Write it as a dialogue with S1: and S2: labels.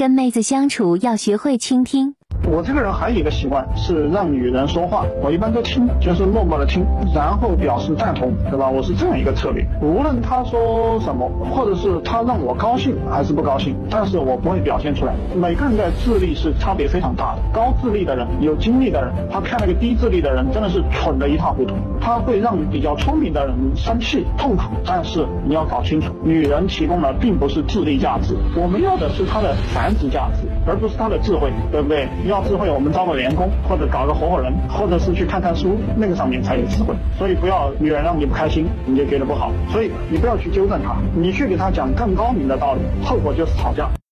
S1: 跟妹子相处要学会倾听。
S2: 我这个人还有一个习惯是让女人说话，我一般都听，就是默默的听，然后表示赞同，对吧？我是这样一个策略。无论她说什么，或者是她让我高兴还是不高兴，但是我不会表现出来。每个人的智力是差别非常大的，高智力的人、有精力的人，他看那个低智力的人真的是蠢的一塌糊涂。他会让比较聪明的人生气、痛苦，但是你要搞清楚，女人提供的并不是智力价值，我们要的是她的繁殖价值，而不是她的智慧，对不对？要智慧，我们招个员工，或者搞个合伙人，或者是去看看书，那个上面才有智慧。所以不要女人让你不开心，你就觉得不好，所以你不要去纠正她，你去给她讲更高明的道理，后果就是吵架。